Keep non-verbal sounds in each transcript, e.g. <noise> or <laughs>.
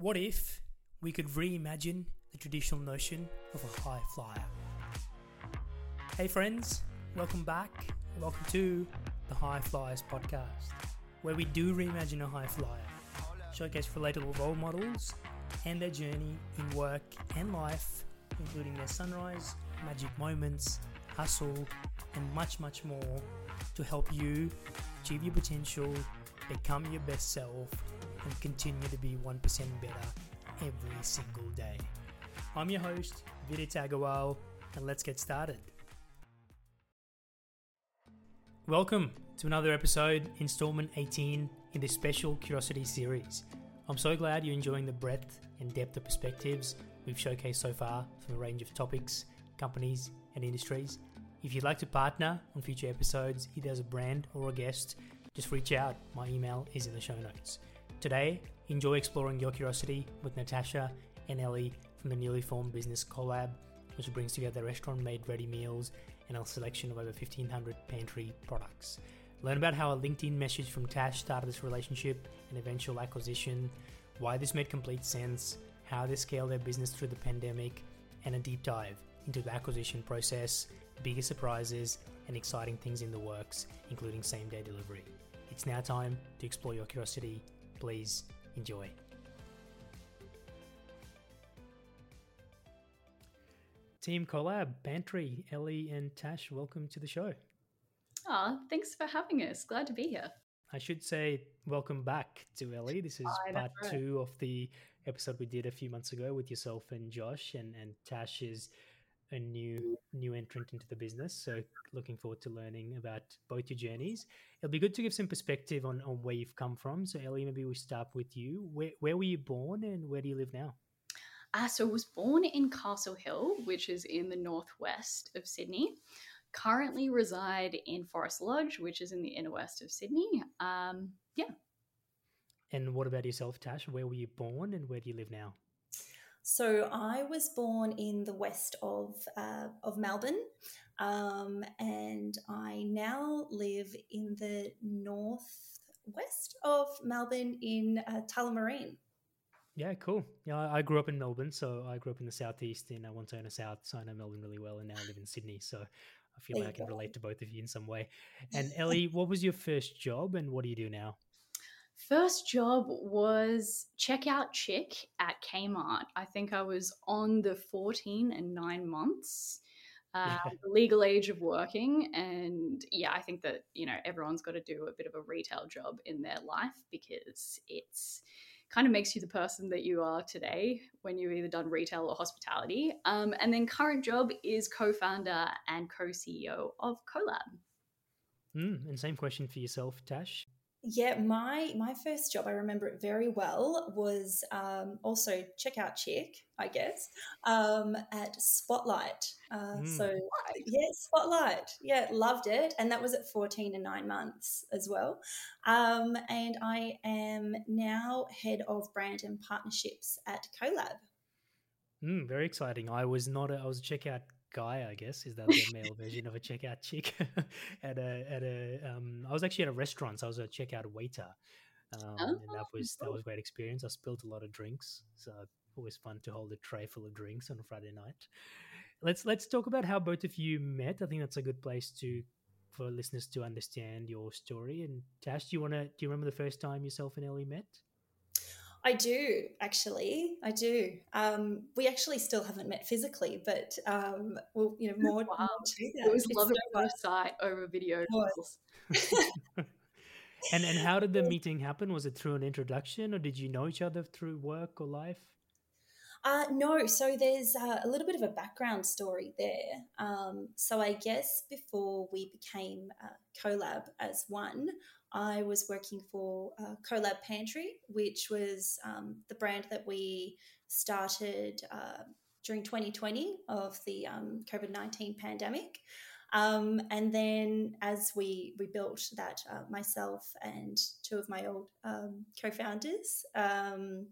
What if we could reimagine the traditional notion of a high flyer? Hey, friends, welcome back. Welcome to the High Flyers podcast, where we do reimagine a high flyer, showcase relatable role models and their journey in work and life, including their sunrise, magic moments, hustle, and much, much more to help you achieve your potential, become your best self, and continue to be 1% better every single day. I'm your host, Vidit Agarwal, and let's get started. Welcome to another episode, installment 18 in this special Curiosity series. I'm so glad you're enjoying the breadth and depth of perspectives we've showcased so far from a range of topics, companies, and industries. If you'd like to partner on future episodes, either as a brand or a guest, just reach out. My email is in the show notes. Today, enjoy exploring your curiosity with Natasha and Ellie from the newly formed business CoLab, which brings together restaurant made ready meals and a selection of over 1500 pantry products. Learn about how a LinkedIn message from Tash started this relationship and eventual acquisition, why this made complete sense, how they scaled their business through the pandemic, and a deep dive into the acquisition process, biggest surprises, and exciting things in the works, including same day delivery. It's now time to explore your curiosity. Please enjoy. Team CoLab, Pantry, Ellie, and Tash, welcome to the show. Ah, thanks for having us. Glad to be here. I should say welcome back to Ellie. This is part two of the episode we did a few months ago with yourself and Josh, and and Tash is a new new entrant into the business. So looking forward to learning about both your journeys. It'll be good to give some perspective on, on where you've come from. So Ellie, maybe we start with you. Where where were you born and where do you live now? Uh, so I was born in Castle Hill, which is in the northwest of Sydney. Currently reside in Forest Lodge, which is in the inner west of Sydney. Um, yeah. And what about yourself, Tash? Where were you born and where do you live now? So I was born in the west of uh, of Melbourne, um, and I now live in the northwest of Melbourne in uh, Tullamarine. Yeah, cool. Yeah, I grew up in Melbourne, so I grew up in the southeast in uh, Wantirna South, so I know Melbourne really well, and now I live in Sydney, so I feel like I can relate to both of you in some way. And <laughs> Ellie, what was your first job, and what do you do now? First job was checkout chick at Kmart. I think I was on the 14 and nine months. Uh, the legal age of working and yeah i think that you know everyone's got to do a bit of a retail job in their life because it's kind of makes you the person that you are today when you've either done retail or hospitality um, and then current job is co-founder and co-ceo of colab mm, and same question for yourself tash yeah, my my first job, I remember it very well, was um, also checkout chick, I guess, um, at Spotlight. Uh, mm. So yeah, Spotlight, yeah, loved it, and that was at fourteen and nine months as well. Um, and I am now head of brand and partnerships at CoLab. Mm, very exciting. I was not. A, I was a checkout guy, I guess, is that the male version of a checkout chick <laughs> at a at a um I was actually at a restaurant, so I was a checkout waiter. Um, oh, and that was that was a great experience. I spilled a lot of drinks, so always fun to hold a tray full of drinks on a Friday night. Let's let's talk about how both of you met. I think that's a good place to for listeners to understand your story. And Tash, do you want to do you remember the first time yourself and Ellie met? I do actually. I do. Um, we actually still haven't met physically, but um, well, you know, more, wow. more to that. It was lovely on site over video calls. <laughs> and and how did the meeting happen? Was it through an introduction, or did you know each other through work or life? Uh, no, so there's uh, a little bit of a background story there. Um, so I guess before we became uh, CoLab as one, I was working for uh, CoLab Pantry, which was um, the brand that we started uh, during 2020 of the um, COVID 19 pandemic. Um, and then as we, we built that, uh, myself and two of my old um, co founders, um,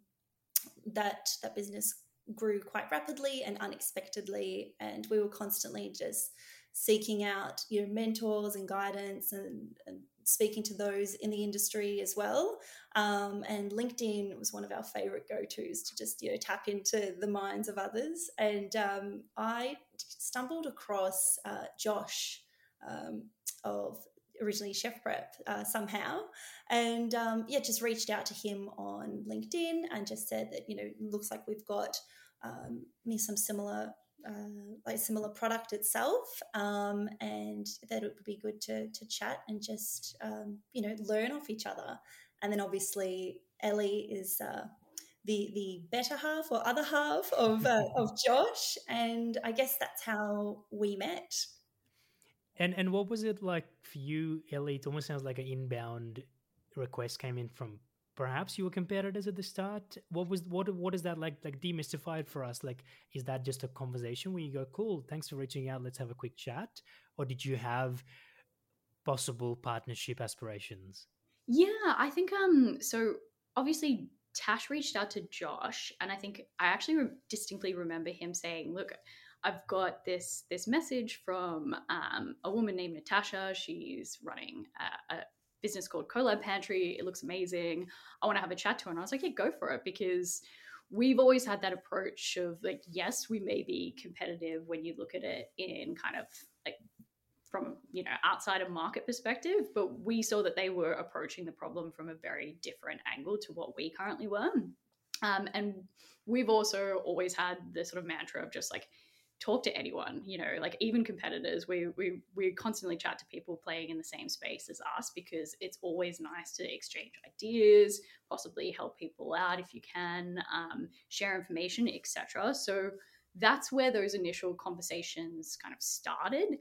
that, that business grew quite rapidly and unexpectedly. And we were constantly just seeking out you know mentors and guidance and, and speaking to those in the industry as well. Um, and LinkedIn was one of our favorite go tos to just you know tap into the minds of others. And um, I stumbled across uh, Josh um, of originally Chef Prep uh, somehow, and um, yeah, just reached out to him on LinkedIn and just said that you know looks like we've got um, some similar uh, like similar product itself, um, and that it would be good to to chat and just um, you know learn off each other. And then obviously Ellie is uh, the the better half or other half of uh, <laughs> of Josh, and I guess that's how we met. And and what was it like for you, Ellie? It almost sounds like an inbound request came in from perhaps you were competitors at the start. What was what what is that like like demystified for us? Like is that just a conversation where you go cool thanks for reaching out. Let's have a quick chat. Or did you have possible partnership aspirations? Yeah i think um so obviously tash reached out to josh and i think i actually re- distinctly remember him saying look I've got this this message from um, a woman named Natasha. She's running a, a, business called CoLab Pantry. It looks amazing. I want to have a chat to her. And I was like, yeah, go for it because we've always had that approach of like, yes, we may be competitive when you look at it in kind of like from you know outside of market perspective but we saw that they were approaching the problem from a very different angle to what we currently were um, and we've also always had the sort of mantra of just like talk to anyone you know like even competitors we we we constantly chat to people playing in the same space as us because it's always nice to exchange ideas possibly help people out if you can um, share information etc so that's where those initial conversations kind of started.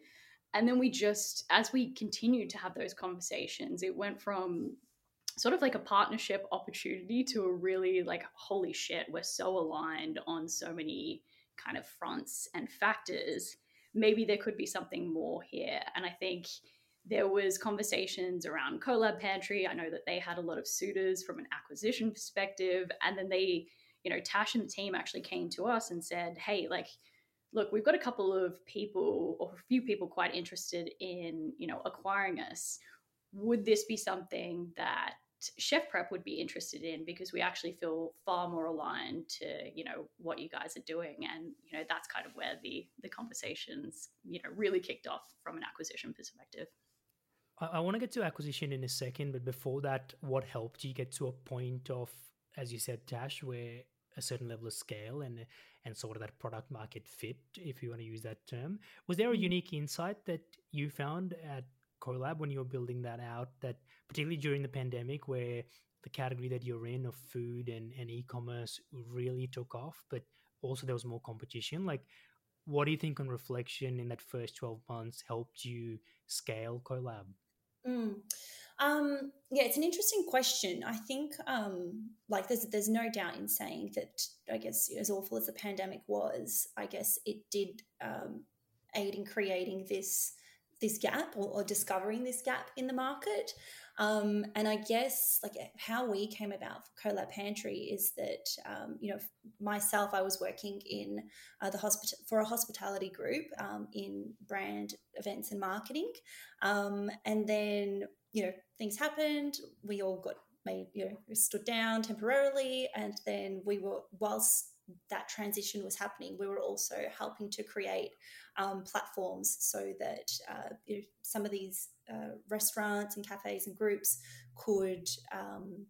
And then we just as we continued to have those conversations it went from sort of like a partnership opportunity to a really like holy shit we're so aligned on so many kind of fronts and factors, maybe there could be something more here. And I think there was conversations around colab pantry. I know that they had a lot of suitors from an acquisition perspective, and then they, you know, Tash and the team actually came to us and said, "Hey, like." Look, we've got a couple of people or a few people quite interested in, you know, acquiring us. Would this be something that chef prep would be interested in because we actually feel far more aligned to you know what you guys are doing. And you know that's kind of where the the conversations you know really kicked off from an acquisition perspective. I, I want to get to acquisition in a second but before that what helped you get to a point of as you said tash where a certain level of scale and and sort of that product market fit if you want to use that term? Was there a mm-hmm. unique insight that you found at colab when you were building that out that particularly during the pandemic where the category that you're in of food and, and e-commerce really took off but also there was more competition like what do you think on reflection in that first 12 months helped you scale colab mm. um, yeah it's an interesting question i think um, like there's there's no doubt in saying that i guess as awful as the pandemic was i guess it did um, aid in creating this this gap or, or discovering this gap in the market. Um, and I guess like how we came about for CoLab Pantry is that um, you know myself I was working in uh, the hospital for a hospitality group um, in brand events and marketing, um, and then you know things happened. We all got made you know stood down temporarily, and then we were whilst that transition was happening, we were also helping to create um, platforms so that uh, some of these uh, restaurants and cafes and groups could um,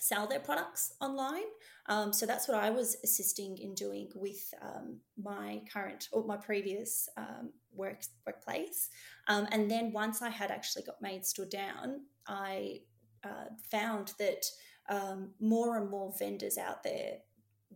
sell their products online. Um, so that's what I was assisting in doing with um, my current or my previous um, work workplace. Um, and then once I had actually got made stood down, I uh, found that more and more vendors out there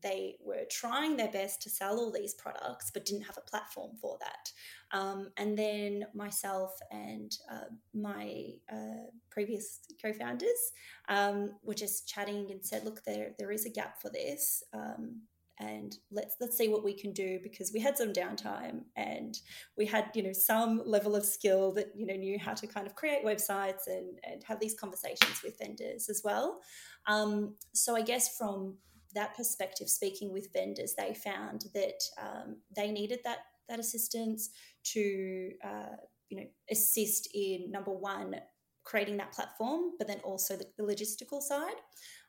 they were trying their best to sell all these products but didn't have a platform for that. Um, and then myself and uh, my uh, previous co-founders um, were just chatting and said, "Look, there there is a gap for this." Um, and let's let's see what we can do because we had some downtime and we had you know some level of skill that you know knew how to kind of create websites and and have these conversations with vendors as well um, so i guess from that perspective, speaking with vendors, they found that um, they needed that that assistance to uh, you know assist in number one creating that platform, but then also the, the logistical side.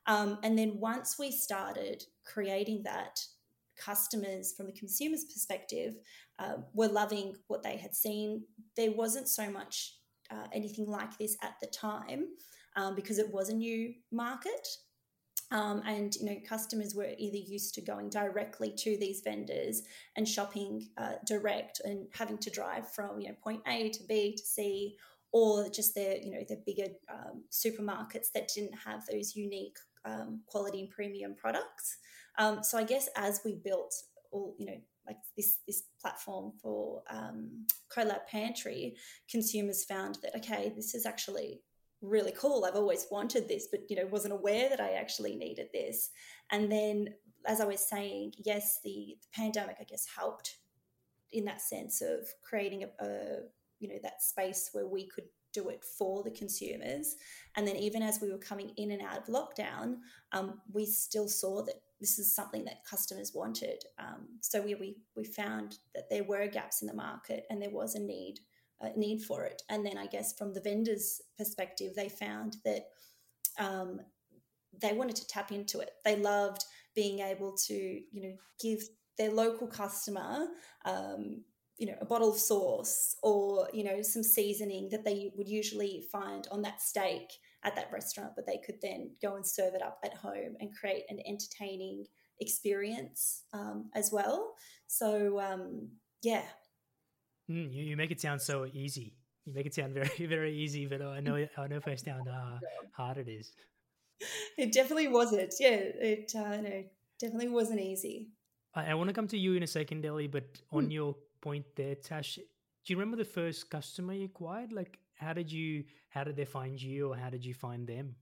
Um, and then once we started creating that, customers from the consumer's perspective uh, were loving what they had seen. There wasn't so much uh, anything like this at the time um, because it was a new market. Um, and you know customers were either used to going directly to these vendors and shopping uh, direct and having to drive from you know point A to B to C or just the you know their bigger um, supermarkets that didn't have those unique um, quality and premium products. Um, so I guess as we built all you know like this this platform for um, CoLab Pantry, consumers found that okay, this is actually really cool. I've always wanted this, but you know wasn't aware that I actually needed this. And then, as I was saying, yes, the, the pandemic I guess helped in that sense of creating a, a you know that space where we could do it for the consumers and then even as we were coming in and out of lockdown um, we still saw that this is something that customers wanted um, so we, we we found that there were gaps in the market and there was a need need for it. And then i guess from the vendors perspective they found that um, they wanted to tap into it. They loved being able to you know give their local customer um, you know a bottle of sauce or you know some seasoning that they would usually find on that steak at that restaurant but they could then go and serve it up at home and create an entertaining experience um, as well. So um, yeah mm, you, you make it sound so easy you make it sound <laughs> very very easy but i know i know firsthand how <laughs> hard it is it definitely wasn't yeah it uh, no definitely wasn't easy I, I want to come to you in a second, Ellie, but on mm. your point there, Tash. Do you remember the first customer you acquired? Like, how did you, how did they find you, or how did you find them?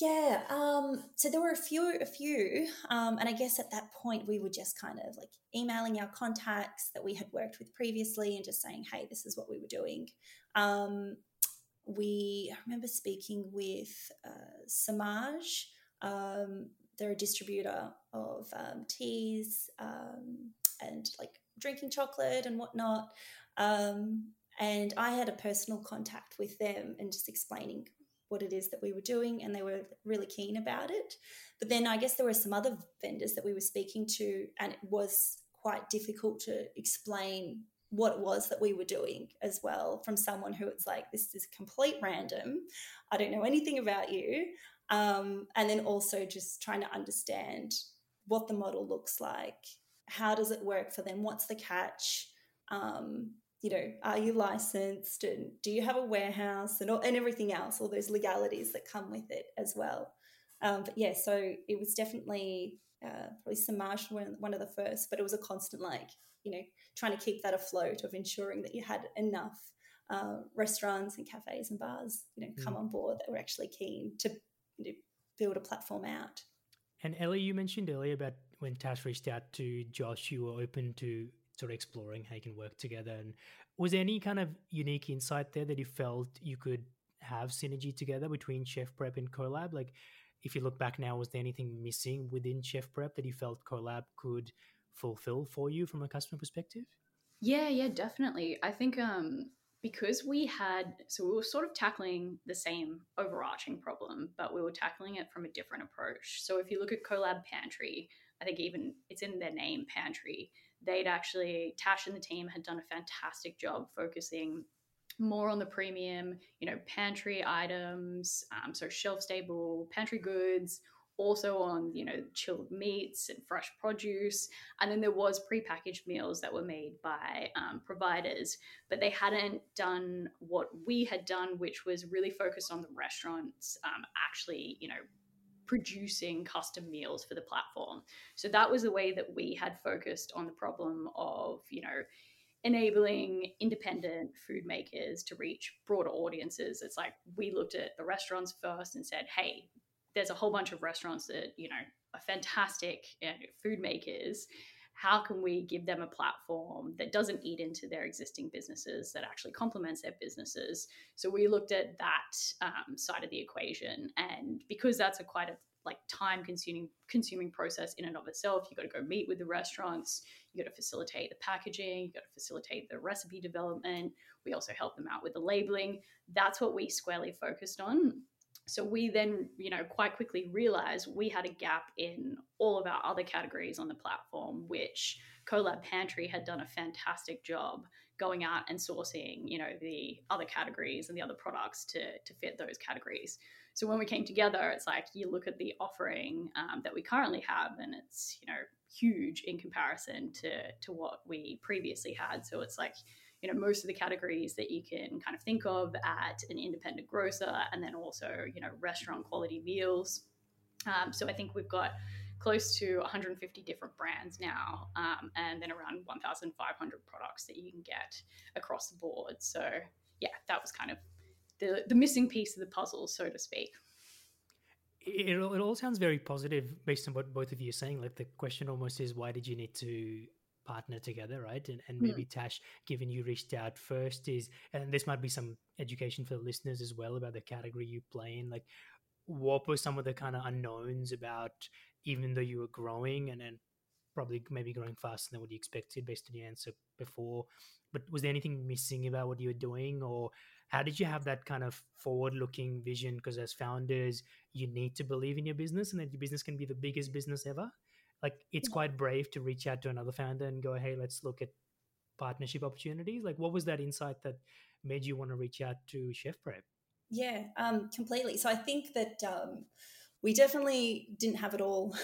Yeah, um, so there were a few, a few, um, and I guess at that point we were just kind of like emailing our contacts that we had worked with previously and just saying, "Hey, this is what we were doing." Um, we I remember speaking with uh, Samaj. Um, they're a distributor of um, teas um, and like drinking chocolate and whatnot. Um, and I had a personal contact with them and just explaining what it is that we were doing, and they were really keen about it. But then I guess there were some other vendors that we were speaking to, and it was quite difficult to explain what it was that we were doing as well from someone who it's like, this is complete random. I don't know anything about you. Um, and then also just trying to understand what the model looks like how does it work for them? What's the catch? Um, you know, are you licensed and do you have a warehouse and, all, and everything else, all those legalities that come with it as well. Um, but yeah, so it was definitely uh, probably Samaj one, one of the first, but it was a constant like, you know, trying to keep that afloat of ensuring that you had enough uh, restaurants and cafes and bars, you know, come mm. on board that were actually keen to you know, build a platform out. And Ellie, you mentioned earlier about when Tash reached out to Josh, you were open to sort of exploring how you can work together. And was there any kind of unique insight there that you felt you could have synergy together between Chef Prep and CoLab? Like, if you look back now, was there anything missing within Chef Prep that you felt CoLab could fulfill for you from a customer perspective? Yeah, yeah, definitely. I think um, because we had so we were sort of tackling the same overarching problem but we were tackling it from a different approach. So if you look at colab pantry i think even it's in their name pantry they'd actually tash and the team had done a fantastic job focusing more on the premium you know pantry items um, so shelf stable pantry goods also on you know chilled meats and fresh produce. And then there was prepackaged meals that were made by um, providers but they hadn't done what we had done which was really focused on the restaurants um, actually you know producing custom meals for the platform. So that was the way that we had focused on the problem of you know enabling independent food makers to reach broader audiences. It's like we looked at the restaurants first and said hey there's a whole bunch of restaurants that you know are fantastic you know, food makers how can we give them a platform that doesn't eat into their existing businesses that actually complements their businesses so we looked at that um, side of the equation and because that's a quite a like time consuming consuming process in and of itself. You got to go meet with the restaurants. You got to facilitate the packaging. You got to facilitate the recipe development. We also help them out with the labeling. That's what we squarely focused on. So we then, you know, quite quickly realized we had a gap in all of our other categories on the platform, which CoLab Pantry had done a fantastic job going out and sourcing, you know, the other categories and the other products to to fit those categories. So when we came together, it's like you look at the offering um, that we currently have, and it's you know huge in comparison to to what we previously had. So it's like you know most of the categories that you can kind of think of at an independent grocer, and then also you know restaurant quality meals. Um, so I think we've got close to 150 different brands now, um, and then around 1,500 products that you can get across the board. So yeah, that was kind of the the missing piece of the puzzle, so to speak. It, it all sounds very positive based on what both of you are saying. Like the question almost is, why did you need to partner together, right? And, and maybe mm. Tash, given you reached out first, is and this might be some education for the listeners as well about the category you play in. Like, what were some of the kind of unknowns about, even though you were growing and then probably maybe growing faster than what you expected based on your answer before? But was there anything missing about what you were doing, or how did you have that kind of forward looking vision because as founders you need to believe in your business and that your business can be the biggest business ever like it's quite brave to reach out to another founder and go hey let's look at partnership opportunities. Like what was that insight that made you want to reach out to chef prep yeah um completely. So i think that um we definitely didn't have it all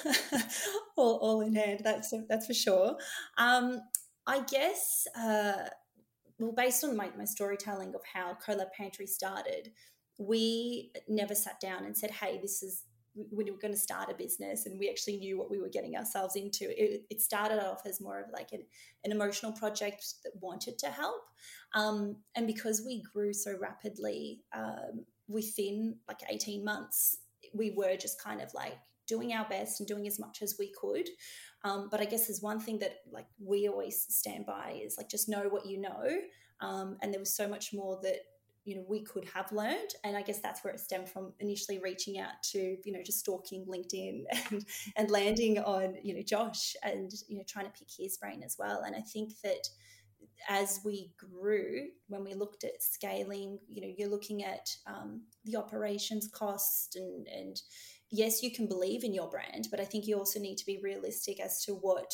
<laughs> all, all in hand that's that's for sure. Um i guess uh well, based on my, my storytelling of how CoLab Pantry started, we never sat down and said, hey, this is when we were going to start a business and we actually knew what we were getting ourselves into. It, it started off as more of like an, an emotional project that wanted to help. Um, and because we grew so rapidly um, within like 18 months, we were just kind of like doing our best and doing as much as we could. Um, but I guess there's one thing that like we always stand by is like just know what you know. Um, and there was so much more that you know we could have learned. And i guess that's where it stemmed from initially reaching out to you know just stalking linkedin <laughs> and and landing on you know josh and you know trying to pick his brain as well. And i think that as we grew when we looked at scaling you know you're looking at um, the operations cost and and yes, you can believe in your brand, but I think you also need to be realistic as to what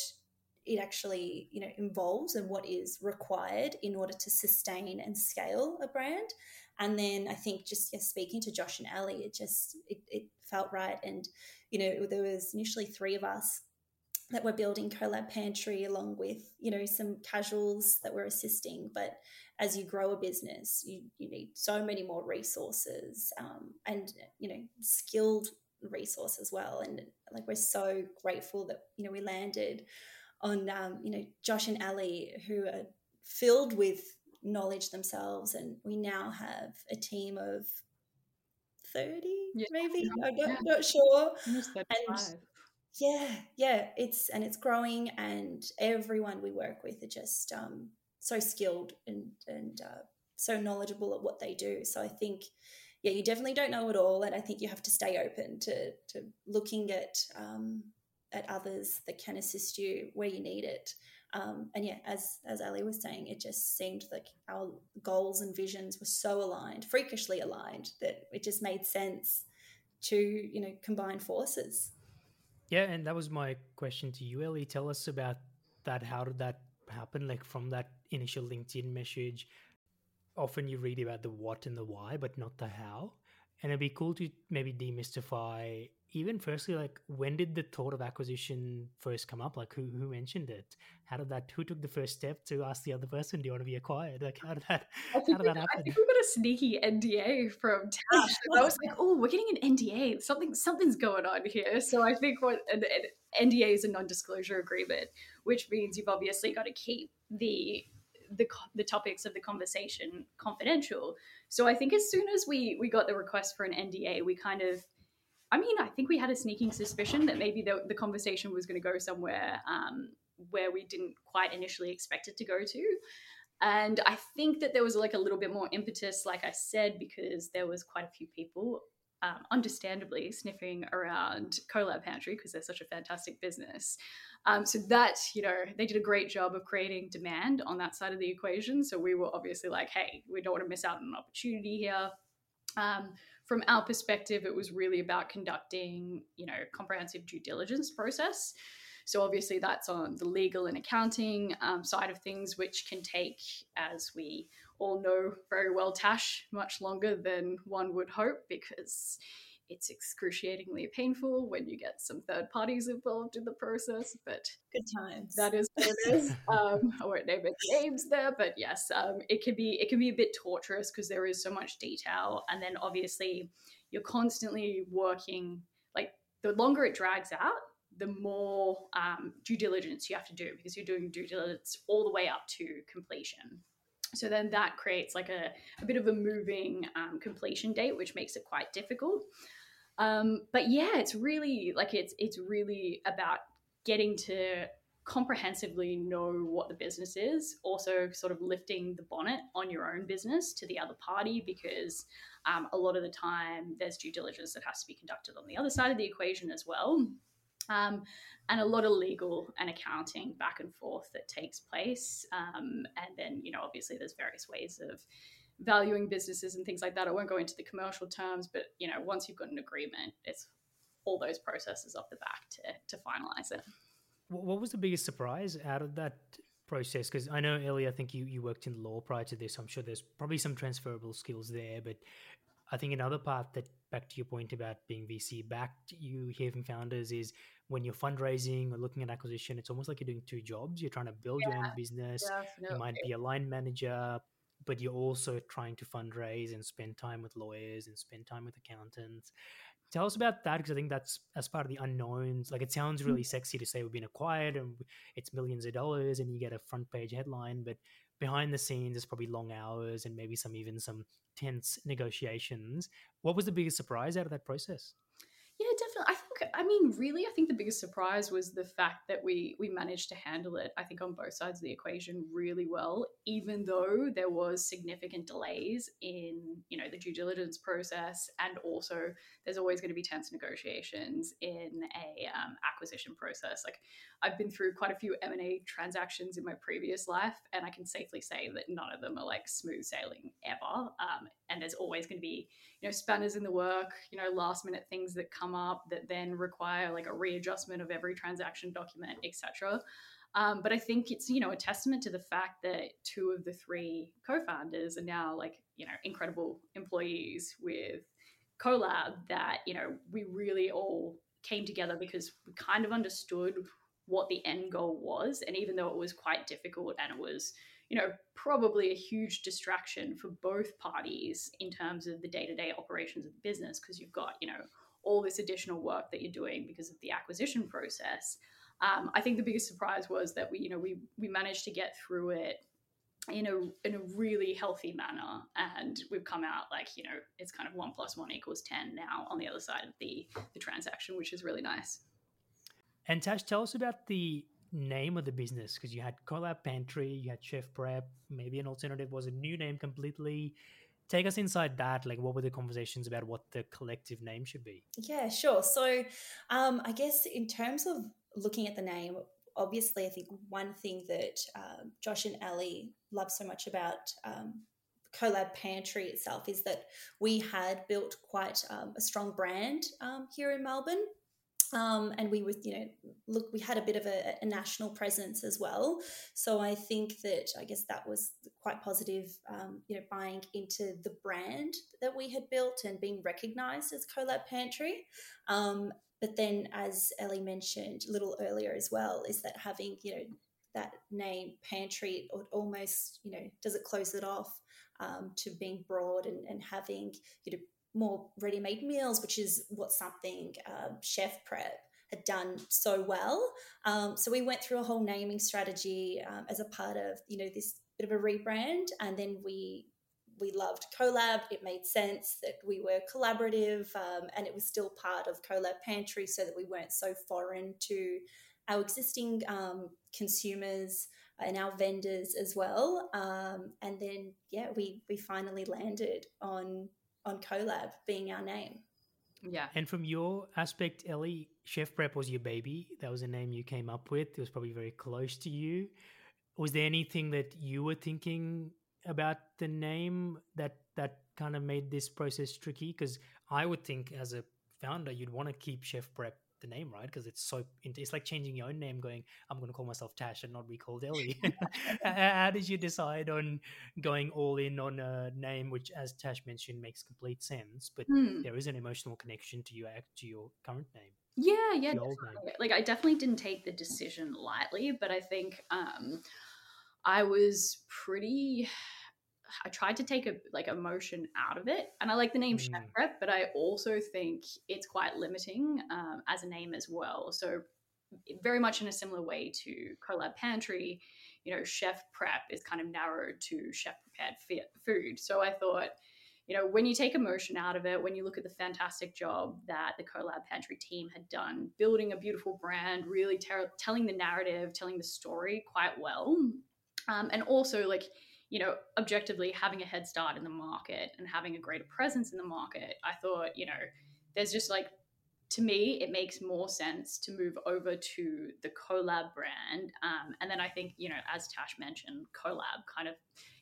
it actually you know involves and what is required in order to sustain and scale a brand. And then i think just yeah, speaking to josh and ali it just it, it felt right. And you know there was initially three of us that were building colab pantry along with you know some casuals that were assisting. But as you grow a business you, you need so many more resources um, and you know skilled resource as well. And like we're so grateful that you know we landed on um, you know Josh and Ali who are filled with knowledge themselves, and we now have a team of thirty, yeah. maybe I'm not, yeah. not sure. And yeah, yeah, it's and it's growing, and everyone we work with are just um, so skilled and and uh, so knowledgeable at what they do. So I think yeah, you definitely don't know it all, and I think you have to stay open to to looking at um, at others that can assist you where you need it. Um, and yeah, as as Ali was saying, it just seemed like our goals and visions were so aligned, freakishly aligned, that it just made sense to you know combine forces. Yeah, and that was my question to you, Ellie. Tell us about that. How did that happen? Like from that initial LinkedIn message, often you read about the what and the why, but not the how. And it'd be cool to maybe demystify even firstly, like when did the thought of acquisition first come up? Like who who mentioned it? How did that? Who took the first step to ask the other person, "Do you want to be acquired?" Like how did that? How did that happen? I think we got a sneaky NDA from Tash. I was like, "Oh, we're getting an NDA. Something something's going on here." So I think what an, an NDA is a non-disclosure agreement, which means you've obviously got to keep the the, the topics of the conversation confidential. So I think as soon as we we got the request for an NDA, we kind of, I mean, I think we had a sneaking suspicion that maybe the, the conversation was going to go somewhere um, where we didn't quite initially expect it to go to. And I think that there was like a little bit more impetus, like I said, because there was quite a few people um, understandably sniffing around Colab Pantry because they're such a fantastic business. Um, so that, you know, they did a great job of creating demand on that side of the equation. So we were obviously like, hey, we don't want to miss out on an opportunity here. Um, from our perspective, it was really about conducting, you know, comprehensive due diligence process. So obviously that's on the legal and accounting um, side of things, which can take, as we all know very well, Tash, much longer than one would hope because it's excruciatingly painful when you get some third parties involved in the process, but good times. That is what it is. <laughs> um, I won't name any names there, but yes, um, it can be it can be a bit torturous because there is so much detail, and then obviously you're constantly working. Like the longer it drags out, the more um, due diligence you have to do because you're doing due diligence all the way up to completion. So then that creates like a, a bit of a moving um, completion date, which makes it quite difficult. Um, but yeah, it's really like it's it's really about getting to comprehensively know what the business is. Also, sort of lifting the bonnet on your own business to the other party because um, a lot of the time there's due diligence that has to be conducted on the other side of the equation as well. Um, and a lot of legal and accounting back and forth that takes place. Um, and then, you know, obviously there's various ways of valuing businesses and things like that. I won't go into the commercial terms, but you know, once you've got an agreement, it's all those processes off the back to to finalize it. What was the biggest surprise out of that process? Because I know Ellie, I think you you worked in law prior to this. I'm sure there's probably some transferable skills there, but I think another part that back to your point about being VC backed, you hear from founders is when you're fundraising or looking at acquisition, it's almost like you're doing two jobs. You're trying to build yeah, your own business. Definitely. You might be a line manager, but you're also trying to fundraise and spend time with lawyers and spend time with accountants. Tell us about that because I think that's as part of the unknowns. Like it sounds really mm-hmm. sexy to say we've been acquired and it's millions of dollars and you get a front page headline, but behind the scenes there's probably long hours and maybe some even some tense negotiations. What was the biggest surprise out of that process? Yeah, definitely. I think. I mean, really, I think the biggest surprise was the fact that we we managed to handle it. I think on both sides of the equation really well, even though there was significant delays in you know the due diligence process, and also there's always going to be tense negotiations in a um, acquisition process. Like I've been through quite a few M and A transactions in my previous life, and I can safely say that none of them are like smooth sailing ever. Um, and there's always going to be you know spanners in the work you know last minute things that come up that then require like a readjustment of every transaction document etc um, but i think it's you know a testament to the fact that two of the three co-founders are now like you know incredible employees with colab that you know we really all came together because we kind of understood what the end goal was. And even though it was quite difficult and it was you know, probably a huge distraction for both parties in terms of the day to day operations of the business because you've got, you know, all this additional work that you're doing because of the acquisition process. Um, I think the biggest surprise was that we, you know, we we managed to get through it in a in a really healthy manner, and we've come out like you know it's kind of one plus one equals ten now on the other side of the the transaction, which is really nice. And Tash, tell us about the name of the business because you had Colab Pantry, you had Chef Prep, maybe an alternative was a new name completely. Take us inside that. Like, what were the conversations about what the collective name should be? Yeah, sure. So, um, I guess in terms of looking at the name, obviously, I think one thing that um, Josh and Ellie love so much about um, Colab Pantry itself is that we had built quite um, a strong brand um, here in Melbourne. Um, and we were, you know, look, we had a bit of a, a, national presence as well. So I think that I guess that was quite positive, um, you know, buying into the brand that we had built and being recognised as Colab Pantry. Um, but then, as Ellie mentioned a little earlier as well, is that having, you know, that name pantry almost, you know, does it close it off um, to being broad and, and having, you know, more ready made meals, which is what something uh, Chef Prep had done so well. Um, so we went through a whole naming strategy um, as a part of you know this bit of a rebrand, and then we we loved Colab. It made sense that we were collaborative, um, and it was still part of Colab Pantry, so that we weren't so foreign to our existing um, consumers and our vendors as well. Um, and then yeah, we we finally landed on on Colab being our name. Yeah. And from your aspect, Ellie, Chef Prep was your baby. That was a name you came up with. It was probably very close to you. Was there anything that you were thinking about the name that that kind of made this process tricky? Because I would think as a founder, you'd want to keep Chef Prep the name right because it's so it's like changing your own name going i'm going to call myself tash and not be called ellie <laughs> <laughs> how did you decide on going all in on a name which as tash mentioned makes complete sense but Hmm. there is an emotional connection to your to your current name Yeah, yeah. Like I definitely didn't take the decision lightly, but I think um I was pretty I tried to take a like emotion out of it, and I like the name Chef Mm. Prep, but I also think it's quite limiting um, as a name as well. So very much in a similar way to CoLab Pantry, you know, Chef Prep is kind of narrowed to chef prepared food. So I thought, you know, when you take emotion out of it, when you look at the fantastic job that the CoLab Pantry team had done, building a beautiful brand, really ter- telling the narrative, telling the story quite well, um, and also like you know objectively having a head start in the market and having a greater presence in the market i thought you know there's just like to me it makes more sense to move over to the colab brand. Um, and then i think you know as tash mentioned colab kind of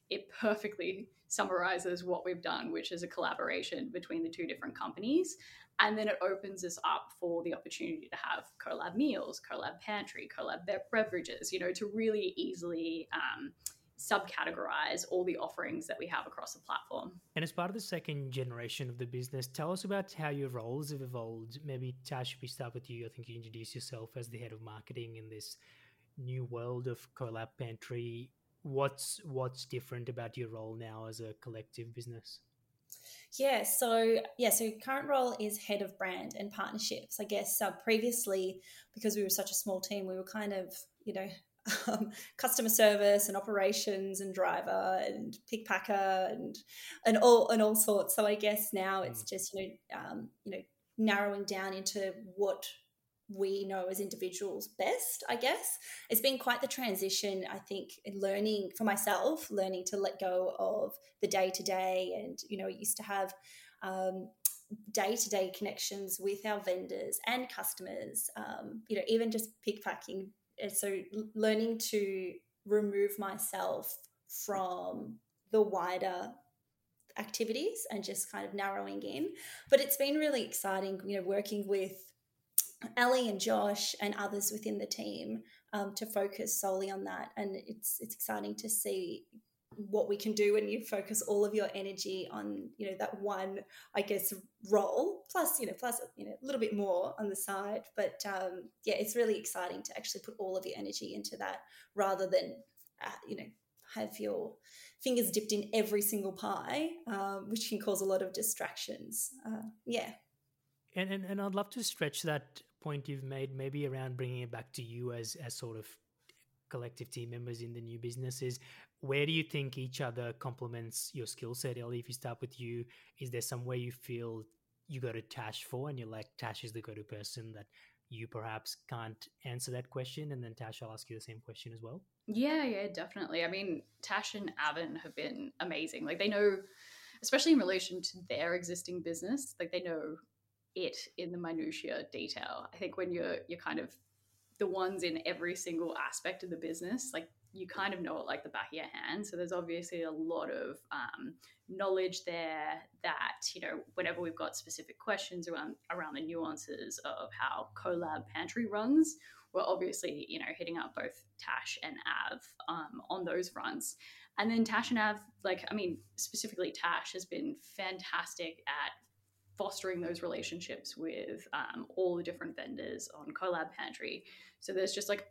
it perfectly summarizes what we've done which is a collaboration between the two different companies. And then it opens us up for the opportunity to have colab meals colab pantry colab beverages you know to really easily um, subcategorize all the offerings that we have across the platform. And as part of the second generation of the business tell us about how your roles have evolved. Maybe tash we start with you i think you introduced yourself as the head of marketing in this new world of colab pantry. What's what's different about your role now as a collective business? Yeah, so yeah, so current role is head of brand and partnerships. I guess uh, previously, because we were such a small team, we were kind of you know um, customer service and operations and driver and pick packer and and all and all sorts. So I guess now it's just you know um, you know narrowing down into what we know as individuals best i guess it's been quite the transition i think in learning for myself learning to let go of the day to day and you know we used to have um, day-to-day connections with our vendors and customers um, you know even just pick packing and so learning to remove myself from the wider activities and just kind of narrowing in. But it's been really exciting you know working with Ellie and Josh and others within the team um, to focus solely on that, and it's it's exciting to see what we can do when you focus all of your energy on you know that one I guess role plus you know plus you know a little bit more on the side, but um, yeah, it's really exciting to actually put all of your energy into that rather than uh, you know have your fingers dipped in every single pie, um, which can cause a lot of distractions. Uh, yeah. And, and and I'd love to stretch that point you've made, maybe around bringing it back to you as as sort of collective team members in the new businesses. Where do you think each other complements your skill set, Ellie? If you start with you, is there somewhere you feel you go to Tash for, and you're like Tash is the go-to person that you perhaps can't answer that question, and then Tash, I'll ask you the same question as well. Yeah, yeah, definitely. I mean, Tash and Avon have been amazing. Like they know, especially in relation to their existing business, like they know it in the minutia detail. I think when you're you're kind of the ones in every single aspect of the business, like you kind of know it like the back of your hand. So there's obviously a lot of um, knowledge there that you know whenever we've got specific questions around around the nuances of how colab pantry runs we're obviously you know hitting up both tash and av um, on those fronts and then tash and av like i mean specifically tash has been fantastic at fostering those relationships with um, all the different vendors on colab pantry so there's just like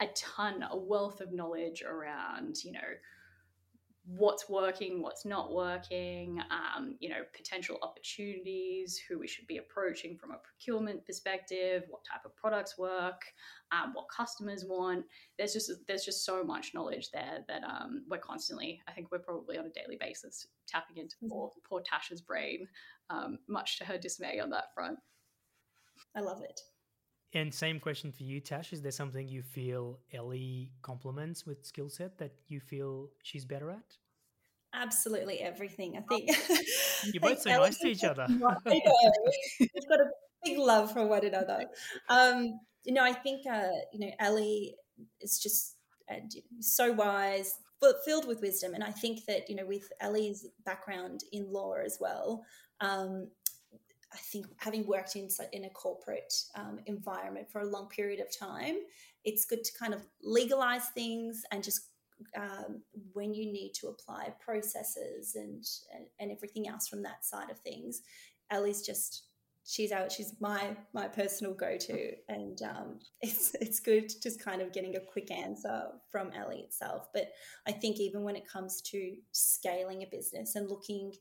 a ton a wealth of knowledge around you know what's working, what's not working, um, you know, potential opportunities, who we should be approaching from a procurement perspective, what type of products work, um, what customers want. There's just there's just so much knowledge there that um, we're constantly. I think we're probably on a daily basis tapping into poor, poor Tasha's brain, um, much to her dismay on that front. I love it. And same question for you, Tash. Is there something you feel Ellie complements with skill set that you feel she's better at? absolutely everything. I think you <laughs> both say nice to each other. <laughs> We've got a big love for one another. Um, you know, I think uh, you know Ellie is just uh, so wise, but filled with wisdom, and I think that you know with Ellie's background in law as well. Um, I think having worked in in a corporate um, environment for a long period of time, it's good to kind of legalize things and just um, when you need to apply processes and, and, and everything else from that side of things. Ellie's just she's out she's my my personal go-to and um, <laughs> it's it's good just kind of getting a quick answer from ellie itself but i think even when it comes to scaling a business and looking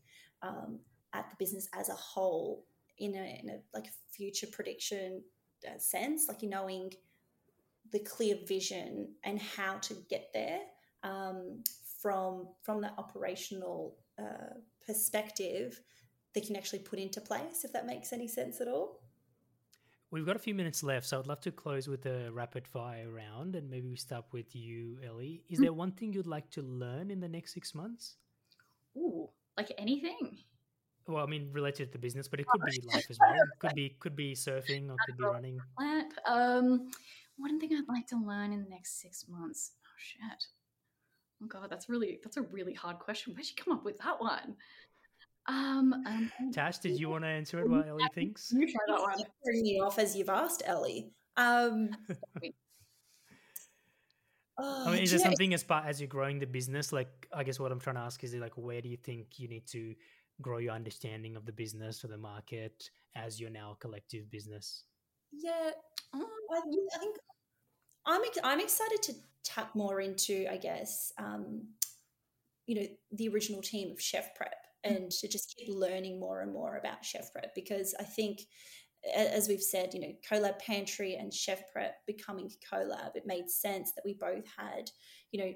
um, at the business as a whole in a, in a like future prediction uh, sense like knowing the clear vision and how to get there um, from from that operational uh, perspective they can actually put into place if that makes any sense at all We've got a few minutes left, so I'd love to close with a rapid fire round, and maybe we start with you, Ellie. Is there one thing you'd like to learn in the next six months? Ooh, like anything. Well, I mean, related to the business, but it could be life as well. It could be could be surfing or could be running. Um, one thing I'd like to learn in the next six months. Oh shit. Oh god, that's really that's a really hard question. Where'd you come up with that one? Um, um Tash, did you want to answer it while Ellie thinks? You try that one. Turning me off as you've asked, Ellie. Um, <laughs> oh, I mean, is there something as part as you're growing the business? Like, I guess what I'm trying to ask is, like, where do you think you need to grow your understanding of the business or the market as you're now a collective business? Yeah, I, think I'm I'm excited to tap more into, I guess, um, you know, the original team of Chef Prep and to just keep learning more and more about Chef Prep because I think as we've said, you know, CoLab Pantry and Chef Prep becoming CoLab, it made sense that we both had, you know,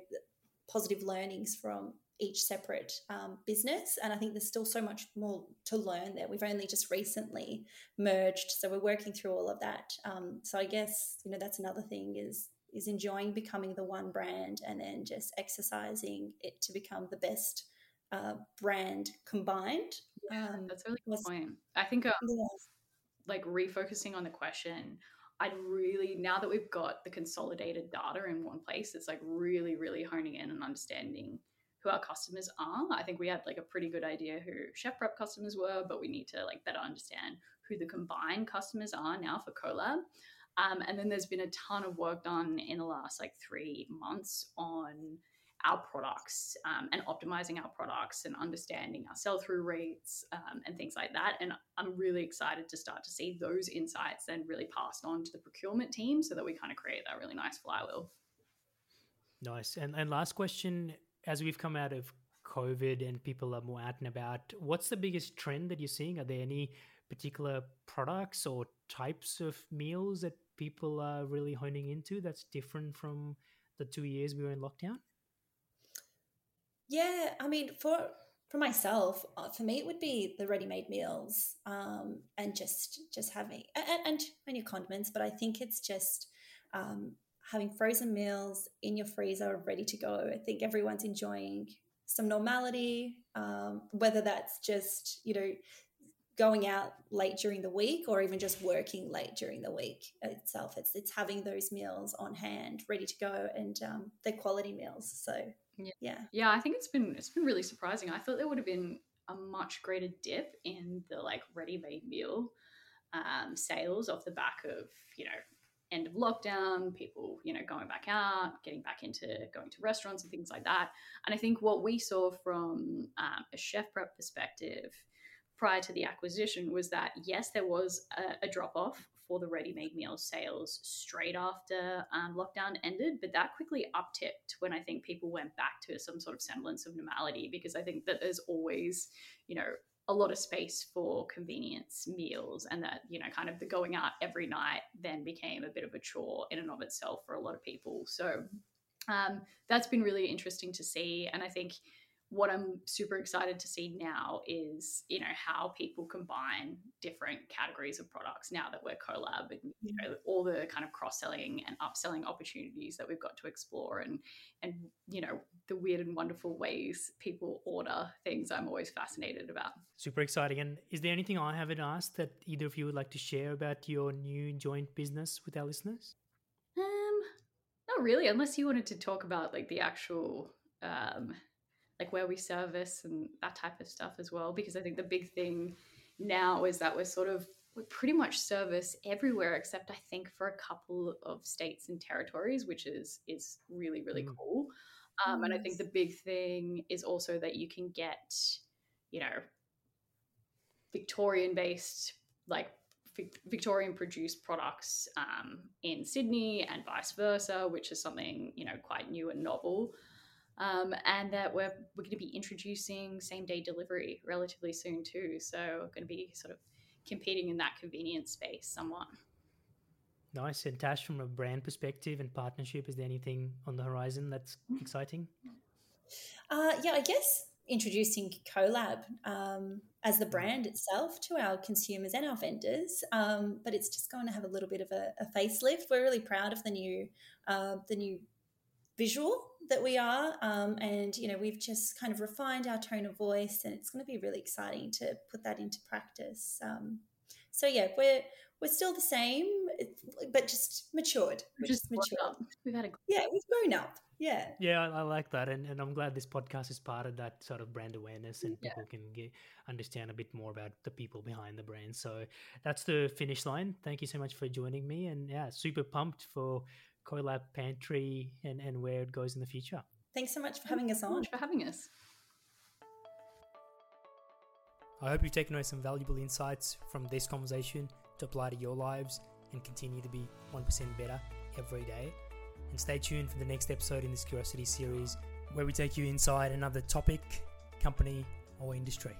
positive learnings from each separate um, business. And I think there's still so much more to learn there. We've only just recently merged, so we're working through all of that. Um, so I guess you know that's another thing is is enjoying becoming the one brand and then just exercising it to become the best uh, brand combined. Yeah, um, that's a really good point. I think um, yeah. like refocusing on the question. I'd really now that we've got the consolidated data in one place, it's like really, really honing in and understanding who our customers are. I think we had like a pretty good idea who Chef Prep customers were, but we need to like better understand who the combined customers are now for CoLab. Um, and then there's been a ton of work done in the last like three months on our products um, and optimizing our products and understanding our sell through rates um, and things like that. And I'm really excited to start to see those insights then really passed on to the procurement team so that we kind of create that really nice flywheel. Nice. And, and last question as we've come out of COVID and people are more out and about, what's the biggest trend that you're seeing? Are there any particular products or types of meals that people are really honing into that's different from the two years we were in lockdown? Yeah, I mean, for for myself, uh, for me, it would be the ready-made meals um, and just just having and, and, and condiments. But I think it's just um, having frozen meals in your freezer ready to go. I think everyone's enjoying some normality, um, whether that's just, you know, going out late during the week or even just working late during the week itself. It's, it's having those meals on hand, ready to go, and um, they're quality meals. So, yeah. yeah. Yeah, I think it's been it's been really surprising. I thought there would have been a much greater dip in the like ready-made meal um, sales off the back of you know end of lockdown, people, you know, going back out, getting back into going to restaurants and things like that. And I think what we saw from um, a chef prep perspective prior to the acquisition was that yes, there was a, a drop off for the ready made meal sales straight after um, lockdown ended, but that quickly upticked when I think people went back to some sort of semblance of normality because I think that there's always, you know, a lot of space for convenience meals and that you know kind of the going out every night then became a bit of a chore in and of itself for a lot of people. So um, that's been really interesting to see. And i think what I'm super excited to see now is, you know, how people combine different categories of products now that we're CoLab and you know, all the kind of cross-selling and upselling opportunities that we've got to explore and and you know, the weird and wonderful ways people order things I'm always fascinated about. Super exciting. And is there anything I haven't asked that either of you would like to share about your new joint business with our listeners? Um, not really, unless you wanted to talk about like the actual um like where we service and that type of stuff as well. Because I think the big thing now is that we're sort of we pretty much service everywhere except I think for a couple of states and territories, which is is really really mm. cool. Um, nice. And I think the big thing is also that you can get, you know, Victorian based like Victorian produced products um, in Sydney and vice versa, which is something you know quite new and novel um, and that we're we're going to be introducing same day delivery relatively soon too. So we're going to be sort of competing in that convenience space somewhat. Nice. And Tash, from a brand perspective and partnership, is there anything on the horizon that's exciting? Uh, yeah, I guess introducing Colab um, as the brand itself to our consumers and our vendors. Um, but it's just going to have a little bit of a, a facelift. We're really proud of the new uh, the new visual that we are. Um, and, you know, we've just kind of refined our tone of voice and it's going to be really exciting to put that into practice. Um, so yeah, we're, we're still the same, but just matured. We're just matured. Up. We've had a yeah, we've grown up. Yeah, yeah, I, I like that, and, and I'm glad this podcast is part of that sort of brand awareness, and people can get, understand a bit more about the people behind the brand. So that's the finish line. Thank you so much for joining me, and yeah, super pumped for CoLab Pantry and, and where it goes in the future. Thanks so much for having us so on. for having us. I hope you've taken away some valuable insights from this conversation to apply to your lives and continue to be 1% better every day. And stay tuned for the next episode in this Curiosity series where we take you inside another topic, company, or industry.